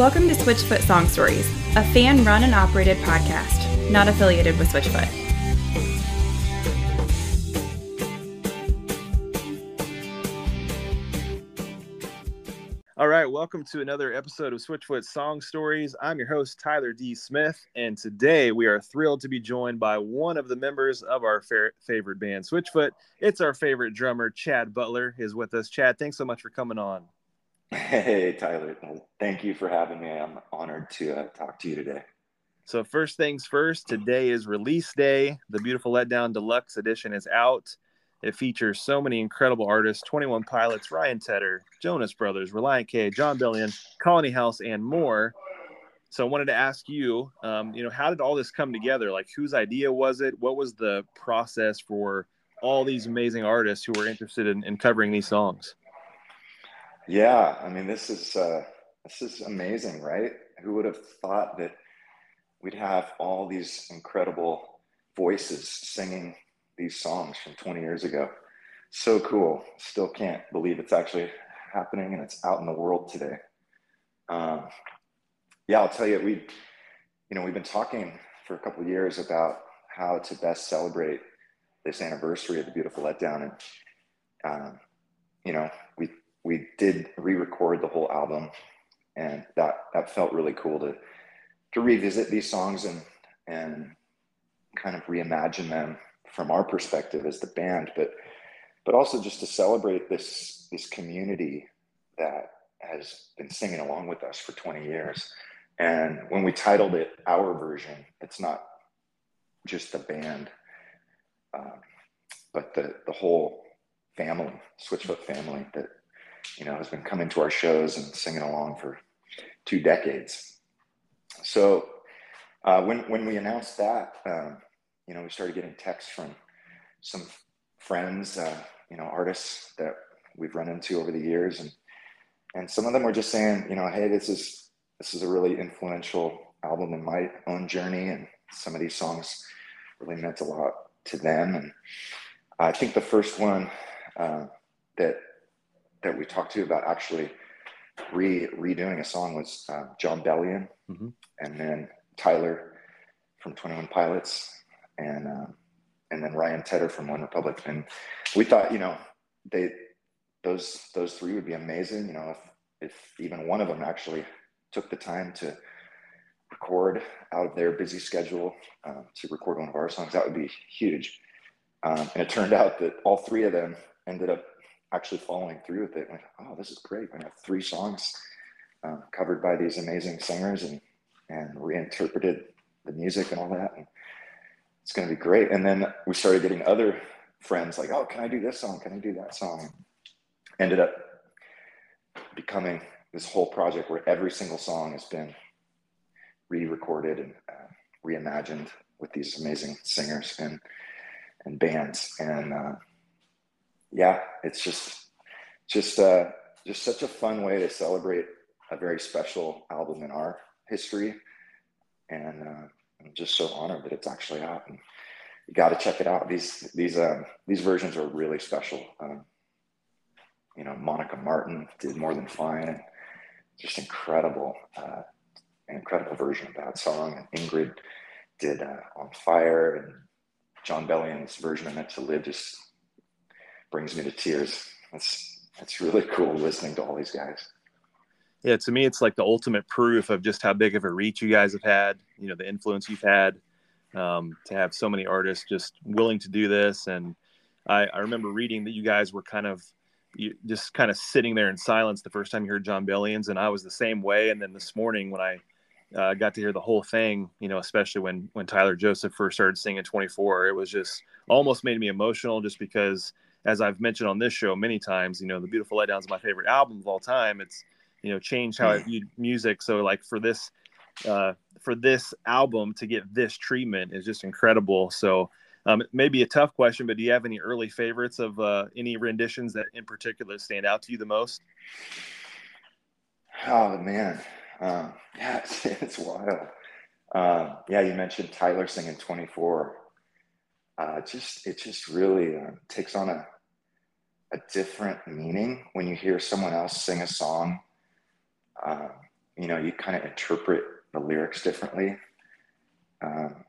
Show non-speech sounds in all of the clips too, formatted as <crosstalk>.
Welcome to Switchfoot Song Stories, a fan run and operated podcast, not affiliated with Switchfoot. All right, welcome to another episode of Switchfoot Song Stories. I'm your host, Tyler D. Smith, and today we are thrilled to be joined by one of the members of our fa- favorite band, Switchfoot. It's our favorite drummer, Chad Butler, is with us. Chad, thanks so much for coming on. Hey, Tyler. Thank you for having me. I'm honored to uh, talk to you today. So, first things first, today is release day. The Beautiful Letdown Deluxe Edition is out. It features so many incredible artists 21 Pilots, Ryan Tedder, Jonas Brothers, Relient K, Jon Bellion, Colony House, and more. So, I wanted to ask you, um, you know, how did all this come together? Like, whose idea was it? What was the process for all these amazing artists who were interested in, in covering these songs? Yeah, I mean, this is uh, this is amazing, right? Who would have thought that we'd have all these incredible voices singing these songs from 20 years ago? So cool. Still can't believe it's actually happening and it's out in the world today. Um, yeah, I'll tell you, we, you know, we've been talking for a couple years about how to best celebrate this anniversary of the beautiful letdown, and um, you know, we we did re-record the whole album, and that that felt really cool to to revisit these songs and and kind of reimagine them from our perspective as the band, but but also just to celebrate this this community that has been singing along with us for 20 years. And when we titled it our version, it's not just the band, um, but the the whole family, Switchfoot family that you know, has been coming to our shows and singing along for two decades. So uh, when when we announced that, um, you know, we started getting texts from some friends, uh, you know, artists that we've run into over the years, and and some of them were just saying, you know, hey, this is this is a really influential album in my own journey, and some of these songs really meant a lot to them. And I think the first one uh, that that we talked to about actually re redoing a song was uh, Jon Bellion, mm-hmm. and then Tyler from Twenty One Pilots, and uh, and then Ryan Tedder from One Republic. And we thought, you know, they those those three would be amazing. You know, if if even one of them actually took the time to record out of their busy schedule uh, to record one of our songs, that would be huge. Um, and it turned out that all three of them ended up actually following through with it. Like, oh, this is great. I have three songs uh, covered by these amazing singers and and reinterpreted the music and all that. And it's going to be great. And then we started getting other friends like, oh, can I do this song? Can I do that song? Ended up becoming this whole project where every single song has been re-recorded and uh, reimagined with these amazing singers and and bands and uh, yeah, it's just just uh, just such a fun way to celebrate a very special album in our history, and uh, I'm just so honored that it's actually out. And you got to check it out. These these um, these versions are really special. Um, you know, Monica Martin did more than fine. Just incredible, uh, incredible version of that song. And Ingrid did uh, on fire, and Jon Bellion's version of Meant to Live just brings me to tears. That's that's really cool listening to all these guys. Yeah, to me, it's like the ultimate proof of just how big of a reach you guys have had. You know, the influence you've had um, to have so many artists just willing to do this. And I, I remember reading that you guys were kind of you, just kind of sitting there in silence the first time you heard Jon Bellion's, and I was the same way. And then this morning when I uh, got to hear the whole thing, you know, especially when when Tyler Joseph first started singing 24, it was just almost made me emotional, just because as I've mentioned on this show many times, you know, the Beautiful Letdown is my favorite album of all time. It's you know changed how I viewed music. So like for this uh, for this album to get this treatment is just incredible. So um, maybe a tough question, but do you have any early favorites of uh, any renditions that in particular stand out to you the most? Oh man, um, <laughs> yeah, it's, it's wild. Um, yeah, you mentioned Tyler singing 24 uh, just it just really uh, takes on a a different meaning when you hear someone else sing a song. Uh, you know, you kind of interpret the lyrics differently, um,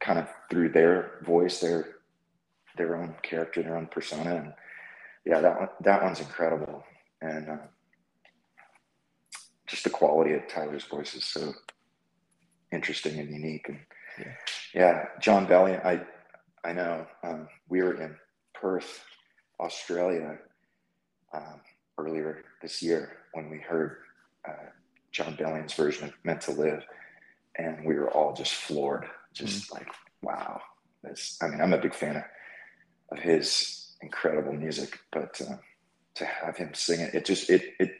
kind of through their voice, their their own character, their own persona, and yeah, that one that one's incredible, and uh, just the quality of Tyler's voice is so interesting and unique, and yeah, yeah Jon Bellion, I I know um, we were in Perth, Australia, um, earlier this year when we heard uh, Jon Bellion's version of Meant to Live, and we were all just floored, just mm-hmm. like, wow. This, I mean, I'm a big fan of, of his incredible music, but uh, to have him sing it, it just, it, it,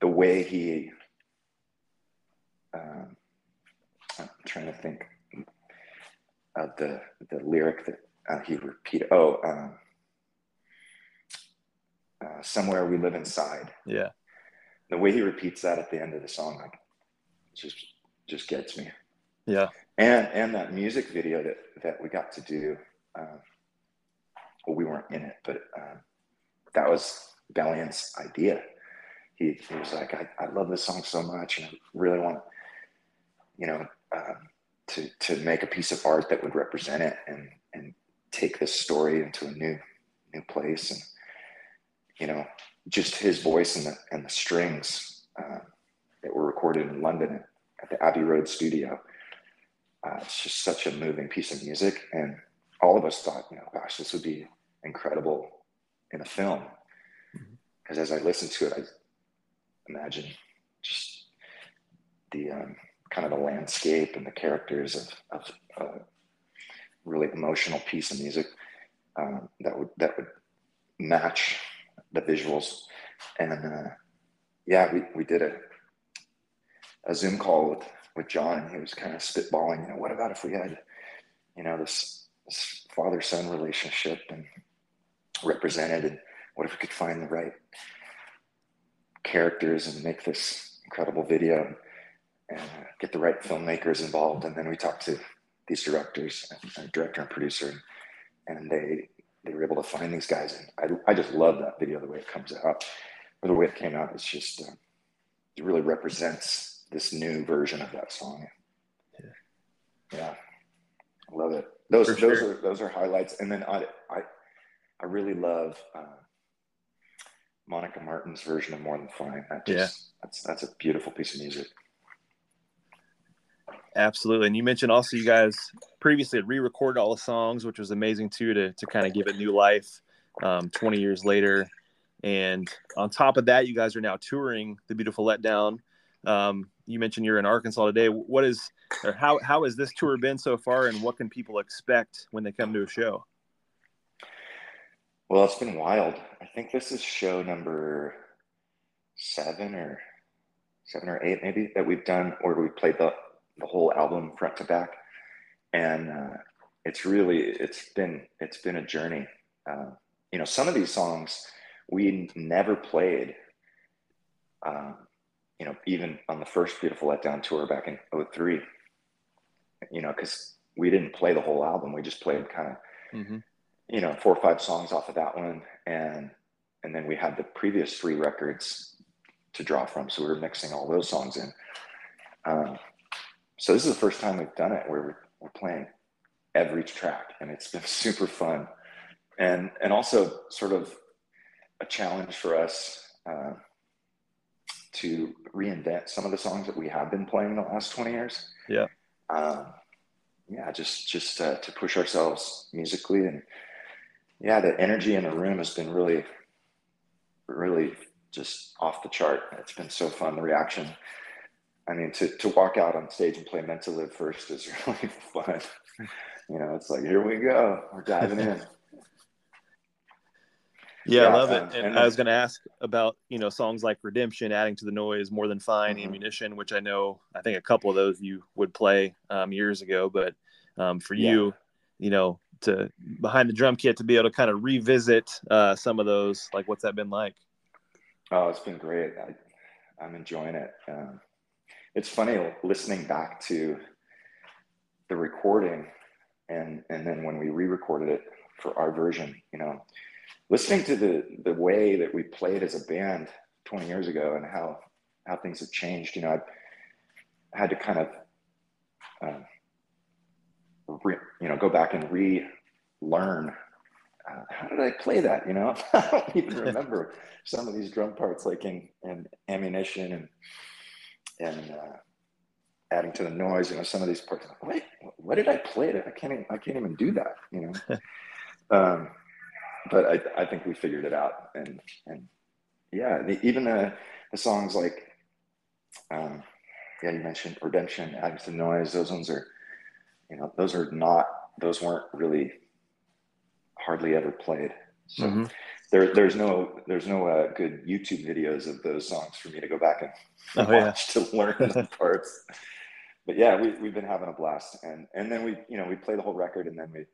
the way he, um, I'm trying to think of the, the lyric that uh, he repeated. Oh, um, uh, somewhere we live inside. Yeah. The way he repeats that at the end of the song, like, just just gets me. Yeah. And and that music video that that we got to do, um, well, we weren't in it, but um, that was Bellion's idea. He, he was like, I, I love this song so much, and I really want, you know, um, to to make a piece of art that would represent it and and take this story into a new new place and you know, just his voice and the, and the strings uh, that were recorded in London at the Abbey Road studio. Uh, it's just such a moving piece of music. And all of us thought, you know, gosh, this would be incredible in a film. Because mm-hmm. as I listened to it, I imagine just the um, kind of the landscape and the characters of, of a really emotional piece of music um, that would that would match the visuals. And uh, yeah, we, we did a, a Zoom call with, with Jon and he was kind of spitballing, you know, what about if we had, you know, this, this father son relationship and represented and what if we could find the right characters and make this incredible video and, uh, get the right filmmakers involved. And then we talked to these directors, and, director and producer, and they they were able to find these guys. And I, I just love that video, the way it comes out, or the way it came out. It's just, uh, it really represents this new version of that song. Yeah. Yeah. I love it. Those, those sure. are, those are highlights. And then I, I, I really love, uh, Monica Martin's version of More Than Fine. That just, yeah. That's, that's a beautiful piece of music. Absolutely. And you mentioned also you guys previously had re-recorded all the songs, which was amazing too, to, to kind of give it new life um, 20 years later. And on top of that, you guys are now touring the beautiful letdown. Um, you mentioned you're in Arkansas today. What is, or how, how has this tour been so far and what can people expect when they come to a show? Well, it's been wild. I think this is show number seven or seven or eight, maybe that we've done, or we played the the whole album front to back, and uh, it's really it's been it's been a journey. Uh, you know, some of these songs we never played. Um, you know, even on the first Beautiful Letdown tour back in 03, you know, because we didn't play the whole album. We just played kind of, mm-hmm. you know, four or five songs off of that one. And, and then we had the previous three records to draw from. So we were mixing all those songs in. Um, so this is the first time we've done it where we're, we're playing every track and it's been <laughs> super fun. And and also sort of a challenge for us uh, to reinvent some of the songs that we have been playing in the last 20 years. Yeah. Um, yeah just just uh, to push ourselves musically. And yeah the energy in the room has been really really just off the chart. It's been so fun the reaction I mean, to, to walk out on stage and play Meant to Live first is <laughs> really fun. You know, it's like, here we go. We're diving in. Yeah, <laughs> yeah, I love um, it. And, and I was going to ask about, you know, songs like Redemption, Adding to the Noise, More Than Fine, mm-hmm. Ammunition, which I know, I think a couple of those you would play um, years ago. But um, for yeah. you, you know, to behind the drum kit to be able to kind of revisit uh, some of those, like what's that been like? Oh, it's been great. I, I'm enjoying it. Um, it's funny listening back to the recording and and then when we re-recorded it for our version you know listening to the the way that we played as a band 20 years ago and how how things have changed. You know, I had to kind of, uh, re, you know, go back and relearn. Uh, how did I play that? You know, <laughs> I don't even remember some of these drum parts, like in, in ammunition and and uh, adding to the noise. You know, some of these parts. Like, Wait, what did I play? It? I can't. Even, I can't even do that. You know. <laughs> um, but I, I think we figured it out, and and yeah, the, even the the songs like, um, yeah, you mentioned Redemption, Adding to the Noise. Those ones are, you know, those are not. Those weren't really hardly ever played. So mm-hmm. There, there's no, there's no uh, good YouTube videos of those songs for me to go back and oh, watch yeah. to learn the <laughs> parts but yeah, we, we've been having a blast. And, and then we, you know, we play the whole record and then we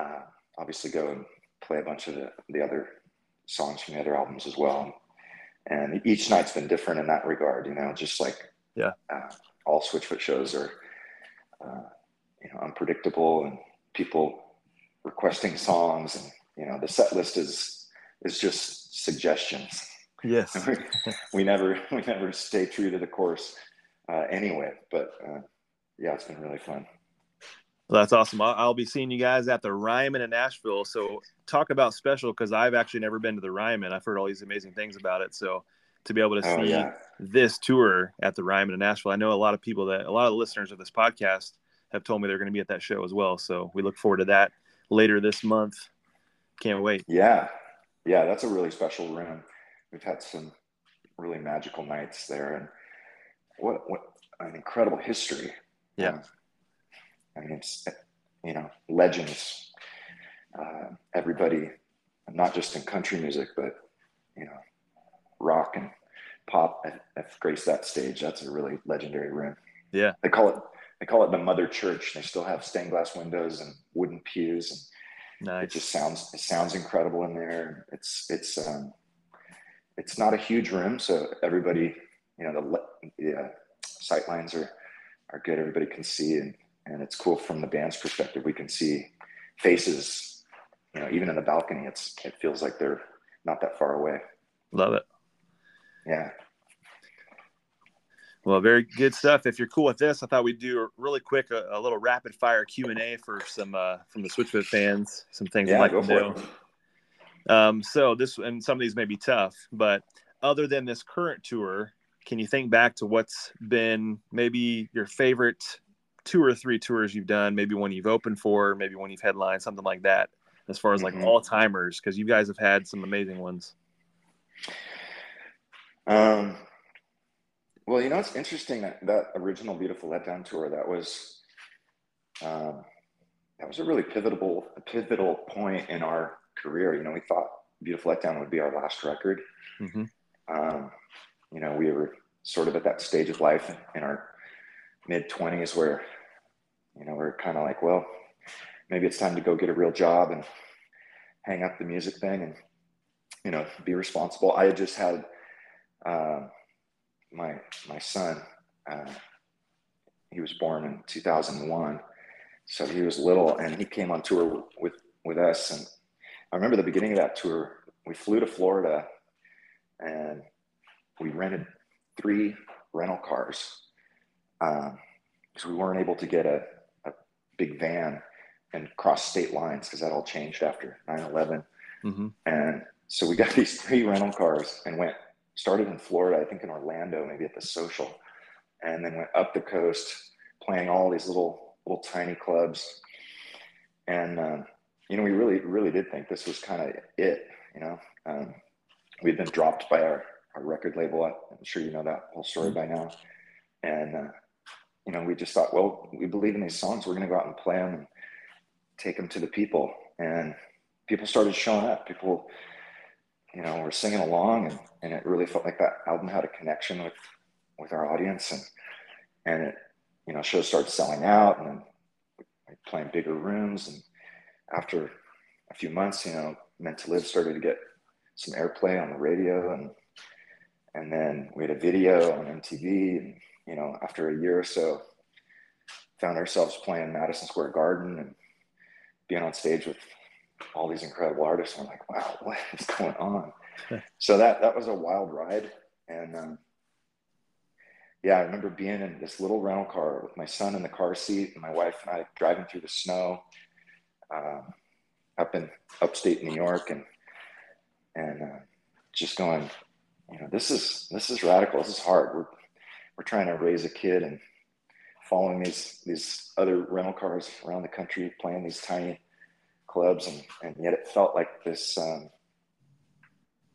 uh, obviously go and play a bunch of the, the other songs from the other albums as well. And each night's been different in that regard, you know, just like yeah, uh, all Switchfoot shows are, uh, you know, unpredictable and people requesting songs and, you know, the set list is, is just suggestions. Yes. <laughs> we, we never, <laughs> we never stay true to the course uh, anyway. But uh, yeah, it's been really fun. Well, that's awesome. I'll, I'll, be seeing you guys at the Ryman in Nashville. So talk about special because I've actually never been to the Ryman. I've heard all these amazing things about it. So to be able to oh, see yeah. this tour at the Ryman in Nashville, I know a lot of people that a lot of the listeners of this podcast have told me they're going to be at that show as well. So we look forward to that later this month. Can't wait. Yeah. Yeah. That's a really special room. We've had some really magical nights there and what what an incredible history. Yeah. Um, I mean, it's you know legends. Uh, everybody, not just in country music, but you know, rock and pop have graced that stage. That's a really legendary room. Yeah. They call it they call it the mother church. They still have stained glass windows and wooden pews and nice. it just sounds it sounds incredible in there. It's it's um it's not a huge room, so everybody you know the, the uh, sight lines are are good. Everybody can see, and and it's cool from the band's perspective. We can see faces. You know, even in the balcony, it's it feels like they're not that far away. Love it. Yeah. Well, very good stuff. If you're cool with this, I thought we'd do a really quick, a, a little rapid fire Q and A for some uh, from the Switchfoot fans. Some things yeah, like. Um, so this and some of these may be tough, but other than this current tour, can you think back to what's been maybe your favorite two or three tours you've done, maybe one you've opened for, maybe one you've headlined, something like that, as far as like mm-hmm. all timers, because you guys have had some amazing ones. Um, well, you know, it's interesting that that original Beautiful Letdown tour that was, um, that was a really pivotal, pivotal point in our career. You know, we thought Beautiful Letdown would be our last record. Mm-hmm. Um, you know, we were sort of at that stage of life in our mid 20s where, you know, we're kind of like, well, maybe it's time to go get a real job and hang up the music thing and, you know, be responsible. I had just had uh, my my son. Uh, he was born in 2001, so he was little, and he came on tour with with us. And I remember the beginning of that tour. We flew to Florida, and we rented three rental cars because um, we weren't able to get a, a big van and cross state lines because that all changed after 9-11 mm-hmm. and so we got <laughs> these three rental cars and went started in florida i think in orlando maybe at the social and then went up the coast playing all these little little tiny clubs and um, you know we really really did think this was kind of it you know um, we'd been dropped by our our record label. I'm sure you know that whole story by now. And, uh, you know, we just thought, well, we believe in these songs. We're going to go out and play them and take them to the people. And people started showing up. People, you know, we're singing along and, and it really felt like that album had a connection with, with our audience. And, and it, you know, shows started selling out and then playing bigger rooms. And after a few months, you know, Meant to Live started to get some airplay on the radio and and then we had a video on MTV. And, you know, after a year or so, found ourselves playing Madison Square Garden and being on stage with all these incredible artists. And we're like, wow, <laughs> what is going on? so that that was a wild ride, and um, yeah, I remember being in this little rental car with my son in the car seat and my wife and I driving through the snow um, up in upstate New York and and uh, just going, you know, this is this is radical. This is hard. We're we're trying to raise a kid and following these these other rental cars around the country, playing these tiny clubs, and and yet it felt like this um,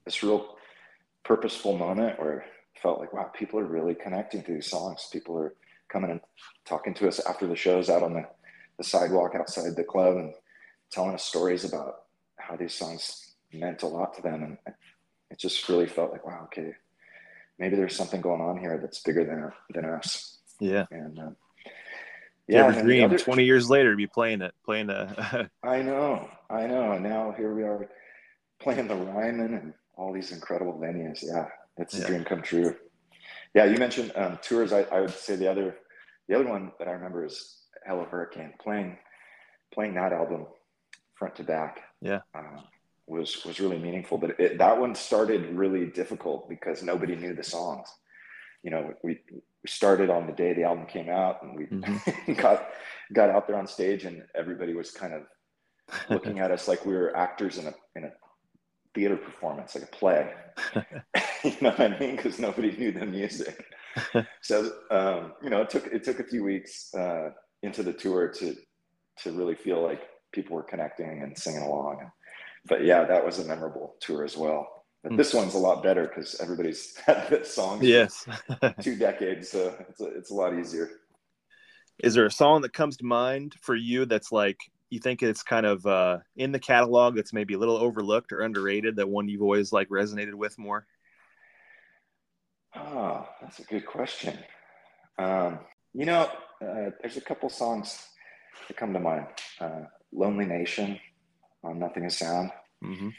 this real purposeful moment where it felt like, wow, people are really connecting to these songs. People are coming and talking to us after the shows out on the, the sidewalk outside the club and telling us stories about how these songs meant a lot to them. And it just really felt like, wow, okay, maybe there's something going on here that's bigger than, than us. Yeah. And, uh, yeah, Ever dream other, 20 years later be playing it, playing the. <laughs> I know, I know. And now here we are playing the Ryman and all these incredible venues. Yeah, it's yeah. a dream come true. Yeah, you mentioned um, tours. I, I, would say the other, the other one that I remember is Hello Hurricane. Playing, playing that album front to back. Yeah, uh, was was really meaningful. But it, that one started really difficult because nobody knew the songs. You know, we we started on the day the album came out, and we mm-hmm. <laughs> got got out there on stage, and everybody was kind of looking at us like we were actors in a in a theater performance, like a play. <laughs> you know what I mean? Because nobody knew the music. <laughs> so um, you know, it took it took a few weeks uh, into the tour to to really feel like people were connecting and singing along. But yeah, that was a memorable tour as well. This one's a lot better because everybody's <laughs> had this song. Yes, <laughs> two decades, so it's a, it's a lot easier. Is there a song that comes to mind for you that's like you think it's kind of uh, in the catalog that's maybe a little overlooked or underrated that one you've always like resonated with more oh that's a good question um, you know uh, there's a couple songs that come to mind uh, lonely nation on nothing is sound mm-hmm.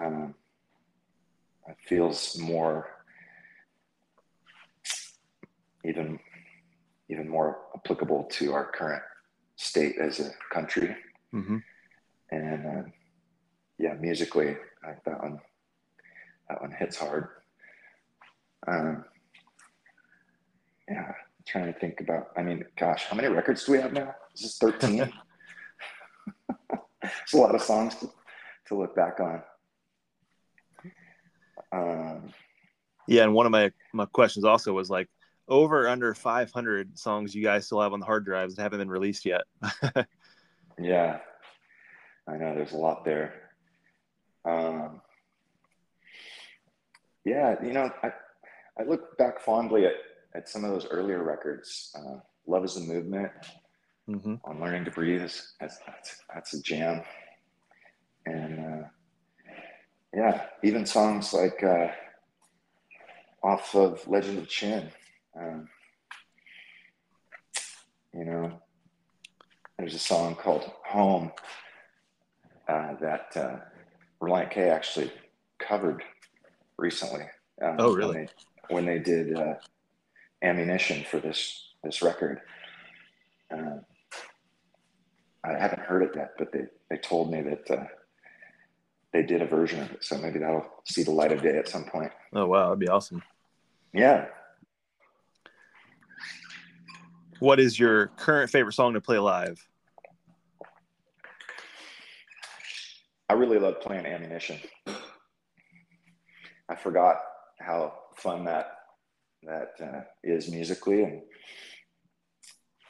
um, feels more even even more applicable to our current state as a country. Mm-hmm. And uh, yeah, musically, I, that one that one hits hard. Um, yeah, I'm trying to think about. I mean, gosh, how many records do we have now? Is this thirteen? <laughs> <laughs> it's a lot of songs to, to look back on. Um, yeah, and one of my my questions also was like, over under 500 songs you guys still have on the hard drives that haven't been released yet. <laughs> yeah, I know there's a lot there. Um, yeah, you know, I, I look back fondly at, at some of those earlier records. Uh, Love is a Movement mm-hmm. on Learning to Breathe. That's, that's, that's a jam. And uh, yeah, even songs like uh, off of Legend of Chin um, you know, there's a song called Home uh, that uh, Relient K actually covered recently. Um, oh, really? When they, when they did uh, ammunition for this this record. Uh, I haven't heard it yet, but they, they told me that uh, they did a version of it. So maybe that'll see the light of day at some point. Oh, wow. That'd be awesome. Yeah. what is your current favorite song to play live? I really love playing ammunition. I forgot how fun that that uh, is musically, and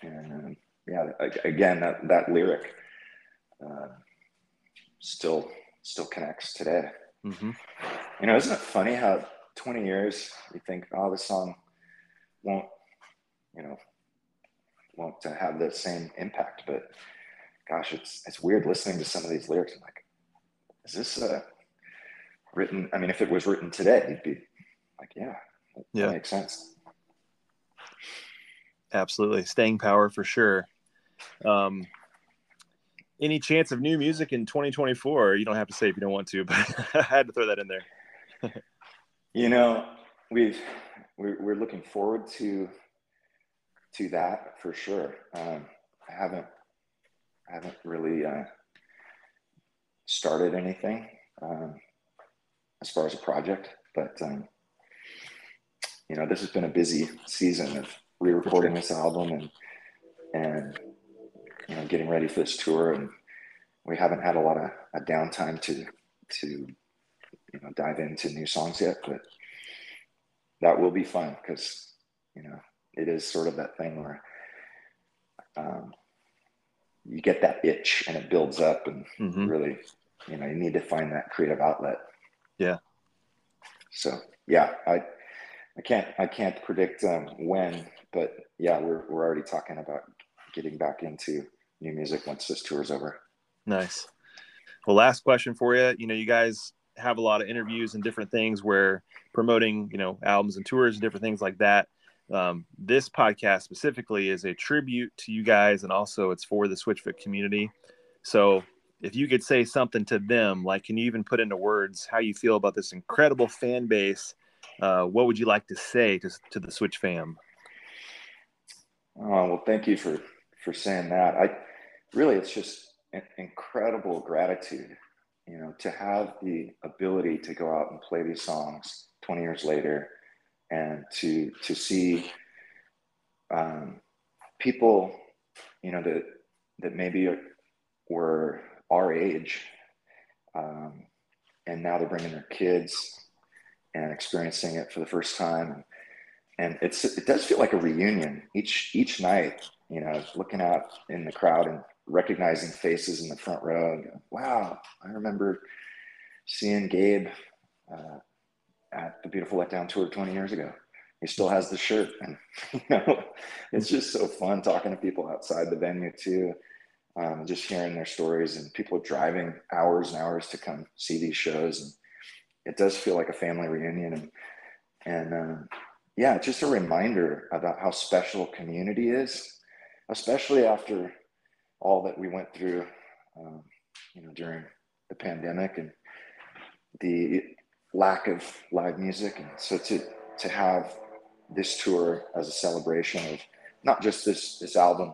and um, yeah, again that that lyric uh, still still connects today. Mm-hmm. You know, isn't it funny how 20 years you think, oh, this song won't, you know, want to have the same impact. But gosh, it's it's weird listening to some of these lyrics. I'm like, is this uh, written? I mean, if it was written today, you'd be like, yeah, yeah, makes sense. Absolutely, staying power for sure. Um, any chance of new music in 2024? You don't have to say if you don't want to, but <laughs> I had to throw that in there. <laughs> you know, we've we're, we're looking forward to to that for sure. Um, I haven't I haven't really uh, started anything um, as far as a project, but um, you know, this has been a busy season of re-recording this album and and you know getting ready for this tour, and we haven't had a lot of a downtime to to you know dive into new songs yet, but that will be fun because you know it is sort of that thing where um, you get that itch and it builds up and mm-hmm. really you know you need to find that creative outlet yeah so yeah i i can't i can't predict um, when but yeah we're, we're already talking about getting back into new music once this tour is over. Nice. Well last question for you you know you guys have a lot of interviews and different things where promoting you know albums and tours and different things like that. Um, this podcast specifically is a tribute to you guys and also it's for the switchfoot community. So if you could say something to them like can you even put into words how you feel about this incredible fan base? Uh, what would you like to say to, to the switch fam? Oh well thank you for for saying that. I really it's just incredible gratitude you know to have the ability to go out and play these songs 20 years later and to to see um, people, you know, that that maybe were our age, um, and now they're bringing their kids and experiencing it for the first time, and, it's it does feel like a reunion each each night. You know, looking out in the crowd and recognizing faces in the front row. And wow, I remember seeing Gabe. Uh, at the Beautiful Letdown tour 20 years ago. He still has the shirt, <laughs> and you know, it's just so fun talking to people outside the venue too. Um, just hearing their stories and people driving hours and hours to come see these shows, and it does feel like a family reunion. And and um, yeah, just a reminder about how special community is, especially after all that we went through, um, you know, during the pandemic and the lack of live music. And so to to have this tour as a celebration of not just this this album,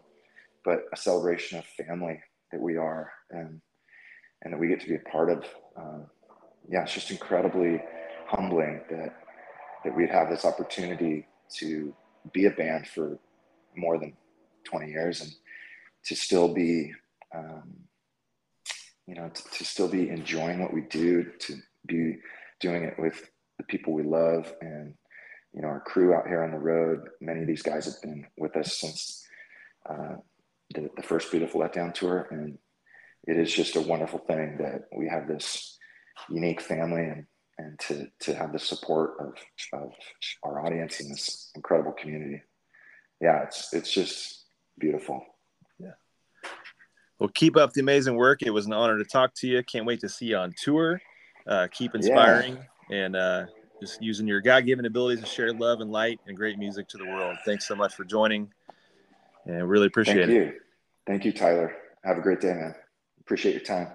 but a celebration of family that we are and and that we get to be a part of. Um, yeah, it's just incredibly humbling that that we'd have this opportunity to be a band for more than 20 years and to still be um, you know to, to still be enjoying what we do to be doing it with the people we love and you know our crew out here on the road. Many of these guys have been with us since uh, the, the first beautiful letdown tour. And it is just a wonderful thing that we have this unique family and and to to have the support of of our audience and this incredible community. Yeah it's it's just beautiful well keep up the amazing work it was an honor to talk to you can't wait to see you on tour uh, keep inspiring yeah. and uh, just using your God-given abilities to share love and light and great music to the world. Thanks so much for joining, and really appreciate Thank it. Thank you. Thank you, Tyler. Have a great day, man. Appreciate your time.